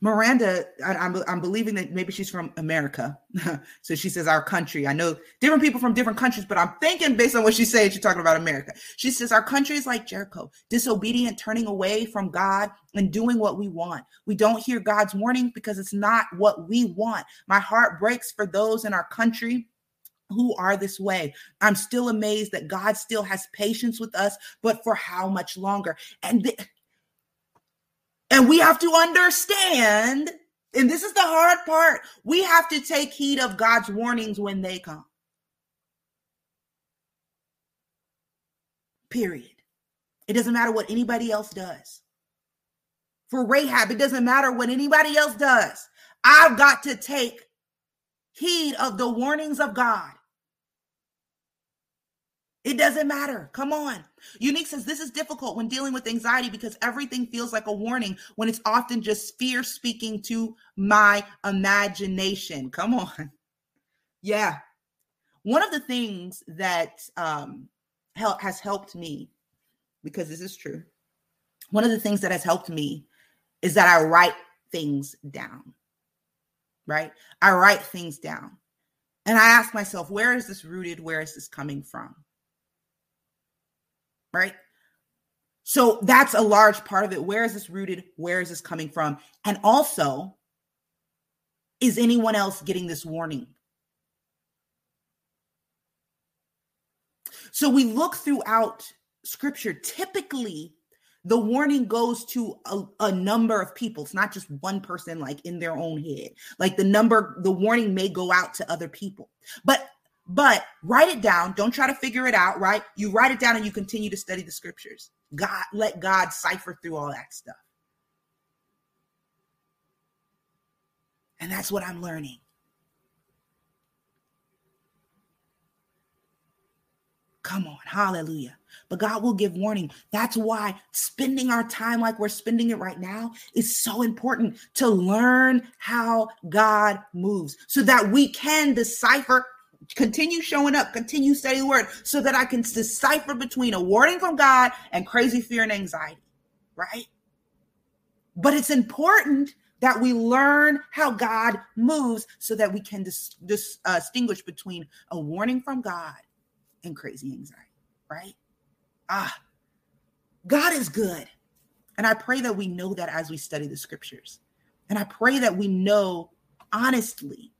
Miranda, I, am believing that maybe she's from America. [laughs] so she says our country. I know different people from different countries, but I'm thinking based on what she's saying, she's talking about America. She says our country is like Jericho, disobedient, turning away from God and doing what we want. We don't hear God's warning because it's not what we want. My heart breaks for those in our country who are this way. I'm still amazed that God still has patience with us, but for how much longer? And th- and we have to understand, and this is the hard part, we have to take heed of God's warnings when they come. Period. It doesn't matter what anybody else does. For Rahab, it doesn't matter what anybody else does. I've got to take heed of the warnings of God. It doesn't matter. Come on. Unique says this is difficult when dealing with anxiety because everything feels like a warning when it's often just fear speaking to my imagination. Come on. Yeah. One of the things that um, help, has helped me, because this is true, one of the things that has helped me is that I write things down. Right? I write things down. And I ask myself, where is this rooted? Where is this coming from? Right? So that's a large part of it. Where is this rooted? Where is this coming from? And also, is anyone else getting this warning? So we look throughout scripture. Typically, the warning goes to a, a, number of people. It's not just one person, like in their own head. Like the number, the warning may go out to other people. But but write it down. Don't try to figure it out, right? You write it down and you continue to study the scriptures. God, let God cipher through all that stuff. And that's what I'm learning. Come on, hallelujah. But God will give warning. That's why spending our time like we're spending it right now is so important to learn how God moves so that we can decipher continue showing up, continue studying the word so that I can decipher between a warning from God and crazy fear and anxiety, right? But it's important that we learn how God moves so that we can dis- dis- uh, distinguish between a warning from God and crazy anxiety, right? Ah, God is good. And I pray that we know that as we study the scriptures. And I pray that we know honestly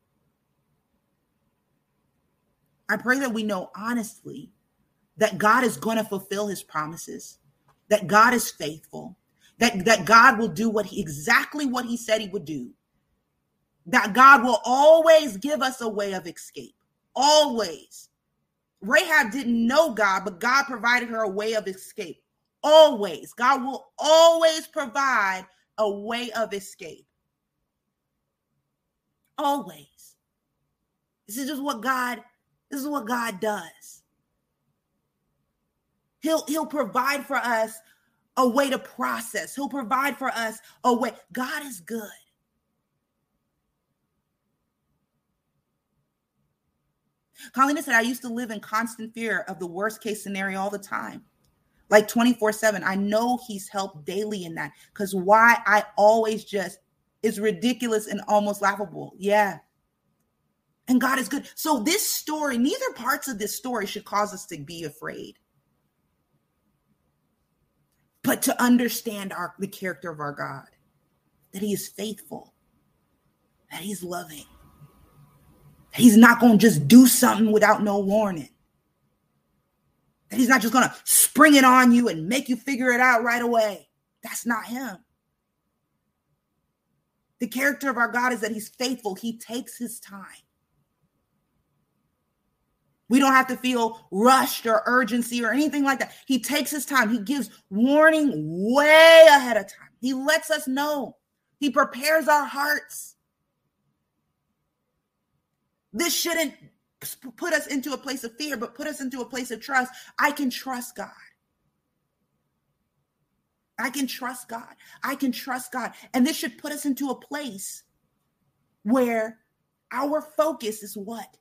I pray that we know honestly that God is going to fulfill his promises, that God is faithful, that, that God will do what he exactly what he said he would do. That God will always give us a way of escape. Always. Rahab didn't know God, but God provided her a way of escape. Always. God will always provide a way of escape. Always. This is just what God this is what God does. He'll he'll provide for us a way to process. He'll provide for us a way. God is good. Colleen said, I used to live in constant fear of the worst case scenario all the time, like 24 7. I know he's helped daily in that because why I always just, is ridiculous and almost laughable. Yeah and God is good. So, this story, neither parts of this story should cause us to be afraid, but to understand our, the character of our God, that He is faithful, that He's loving, that He's not going to just do something without no warning, that He's not just going to spring it on you and make you figure it out right away. That's not Him. The character of our God is that He's faithful, He takes His time. We don't have to feel rushed or urgency or anything like that. He takes his time. He gives warning way ahead of time. He lets us know. He prepares our hearts. This shouldn't put us into a place of fear, but put us into a place of trust. I can trust God. I can trust God. I can trust God. And this should put us into a place where our focus is what?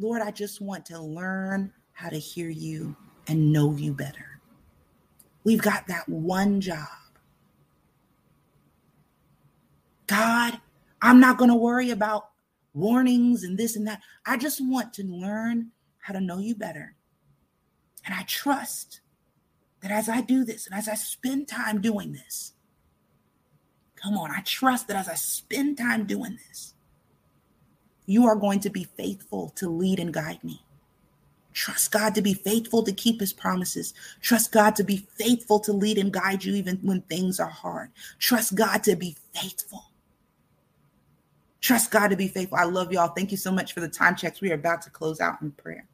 Lord, I just want to learn how to hear you and know you better. We've got that one job. God, I'm not going to worry about warnings and this and that. I just want to learn how to know you better. And I trust that as I do this and as I spend time doing this, come on, I trust that as I spend time doing this, you are going to be faithful to lead and guide me. Trust God to be faithful to keep his promises. Trust God to be faithful to lead and guide you even when things are hard. Trust God to be faithful. Trust God to be faithful. I love y'all. Thank you so much for the time checks. We are about to close out in prayer.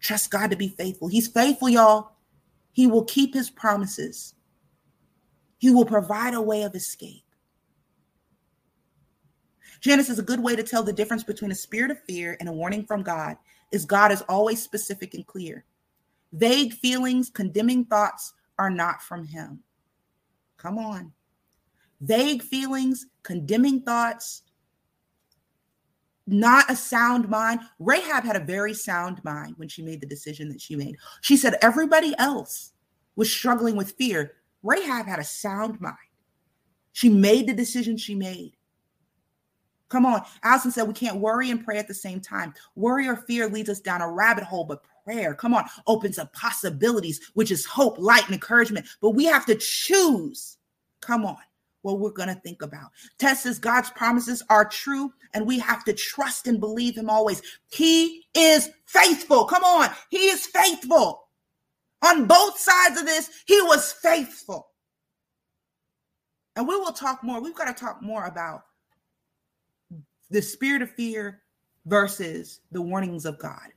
Trust God to be faithful. He's faithful, y'all. He will keep his promises. He will provide a way of escape. Janice is a good way to tell the difference between a spirit of fear and a warning from God is God is always specific and clear. Vague feelings, condemning thoughts are not from him. Come on. Vague feelings, condemning thoughts, not a sound mind. Rahab had a very sound mind when she made the decision that she made. She said everybody else was struggling with fear. Rahab had a sound mind. She made the decision she made. Come on. Allison said we can't worry and pray at the same time. Worry or fear leads us down a rabbit hole, but prayer, come on, opens up possibilities, which is hope, light, and encouragement. But we have to choose. Come on what we're going to think about. Tess says God's promises are true and we have to trust and believe him always. He is faithful. Come on. He is faithful. On both sides of this, he was faithful. And we will talk more. We've got to talk more about the spirit of fear versus the warnings of God.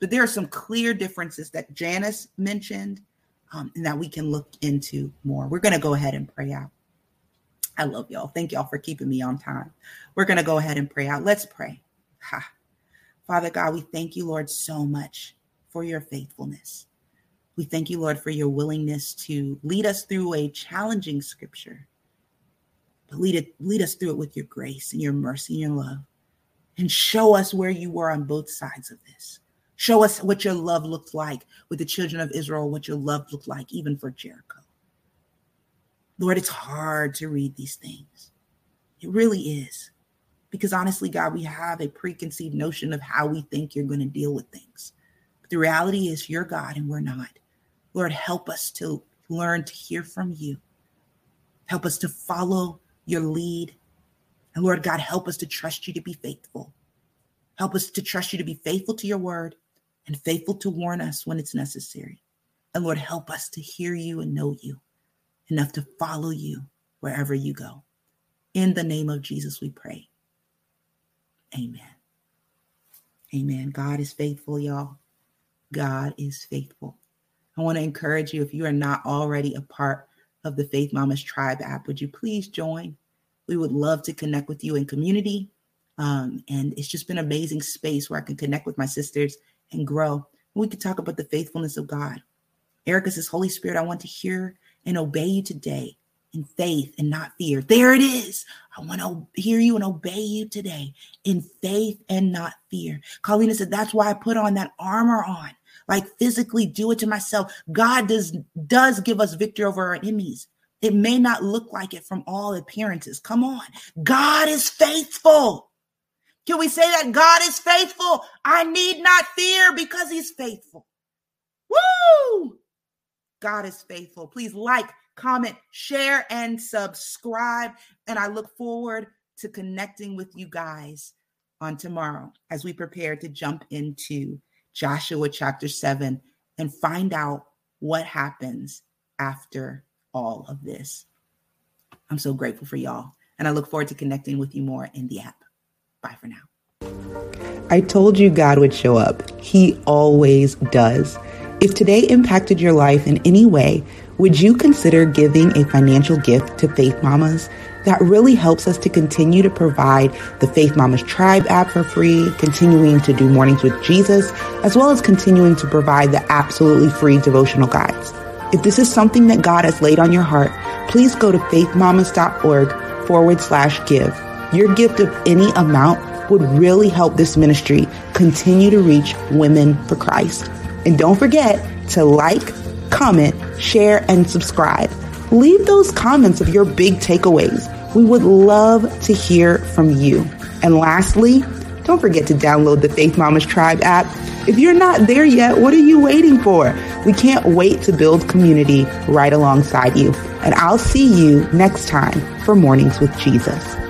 But there are some clear differences that Janice mentioned um, and that we can look into more. We're going to go ahead and pray out. I love y'all. Thank y'all for keeping me on time. We're going to go ahead and pray out. Let's pray. Ha. Father God, we thank you, Lord, so much for your faithfulness. We thank you, Lord, for your willingness to lead us through a challenging scripture, but lead, it, lead us through it with your grace and your mercy and your love. And show us where you were on both sides of this. Show us what your love looked like with the children of Israel, what your love looked like even for Jericho. Lord, it's hard to read these things. It really is. Because honestly, God, we have a preconceived notion of how we think you're going to deal with things. But the reality is, you're God and we're not. Lord, help us to learn to hear from you. Help us to follow your lead. And Lord God, help us to trust you to be faithful. Help us to trust you to be faithful to your word and faithful to warn us when it's necessary. And Lord, help us to hear you and know you enough to follow you wherever you go. In the name of Jesus, we pray. Amen. Amen. God is faithful, y'all. God is faithful. I want to encourage you if you are not already a part of the Faith Mamas Tribe app, would you please join? We would love to connect with you in community. Um, and it's just been an amazing space where I can connect with my sisters and grow. We can talk about the faithfulness of God. Erica says, Holy Spirit, I want to hear and obey you today in faith and not fear. There it is. I want to hear you and obey you today in faith and not fear. Carlina said, That's why I put on that armor on. Like physically do it to myself. God does does give us victory over our enemies. It may not look like it from all appearances. Come on. God is faithful. Can we say that God is faithful? I need not fear because he's faithful. Woo! God is faithful. Please like, comment, share, and subscribe. And I look forward to connecting with you guys on tomorrow as we prepare to jump into Joshua chapter 7 and find out what happens after all of this. I'm so grateful for y'all. And I look forward to connecting with you more in the app. Bye for now. I told you God would show up. He always does. If today impacted your life in any way, would you consider giving a financial gift to Faith Mamas? That really helps us to continue to provide the Faith Mamas Tribe app for free, continuing to do mornings with Jesus, as well as continuing to provide the absolutely free devotional guides. If this is something that God has laid on your heart, please go to faithmamas.org forward slash give. Your gift of any amount would really help this ministry continue to reach women for Christ. And don't forget to like, comment, share, and subscribe. Leave those comments of your big takeaways. We would love to hear from you. And lastly, don't forget to download the Faith Mamas Tribe app. If you're not there yet, what are you waiting for? We can't wait to build community right alongside you. And I'll see you next time for Mornings with Jesus.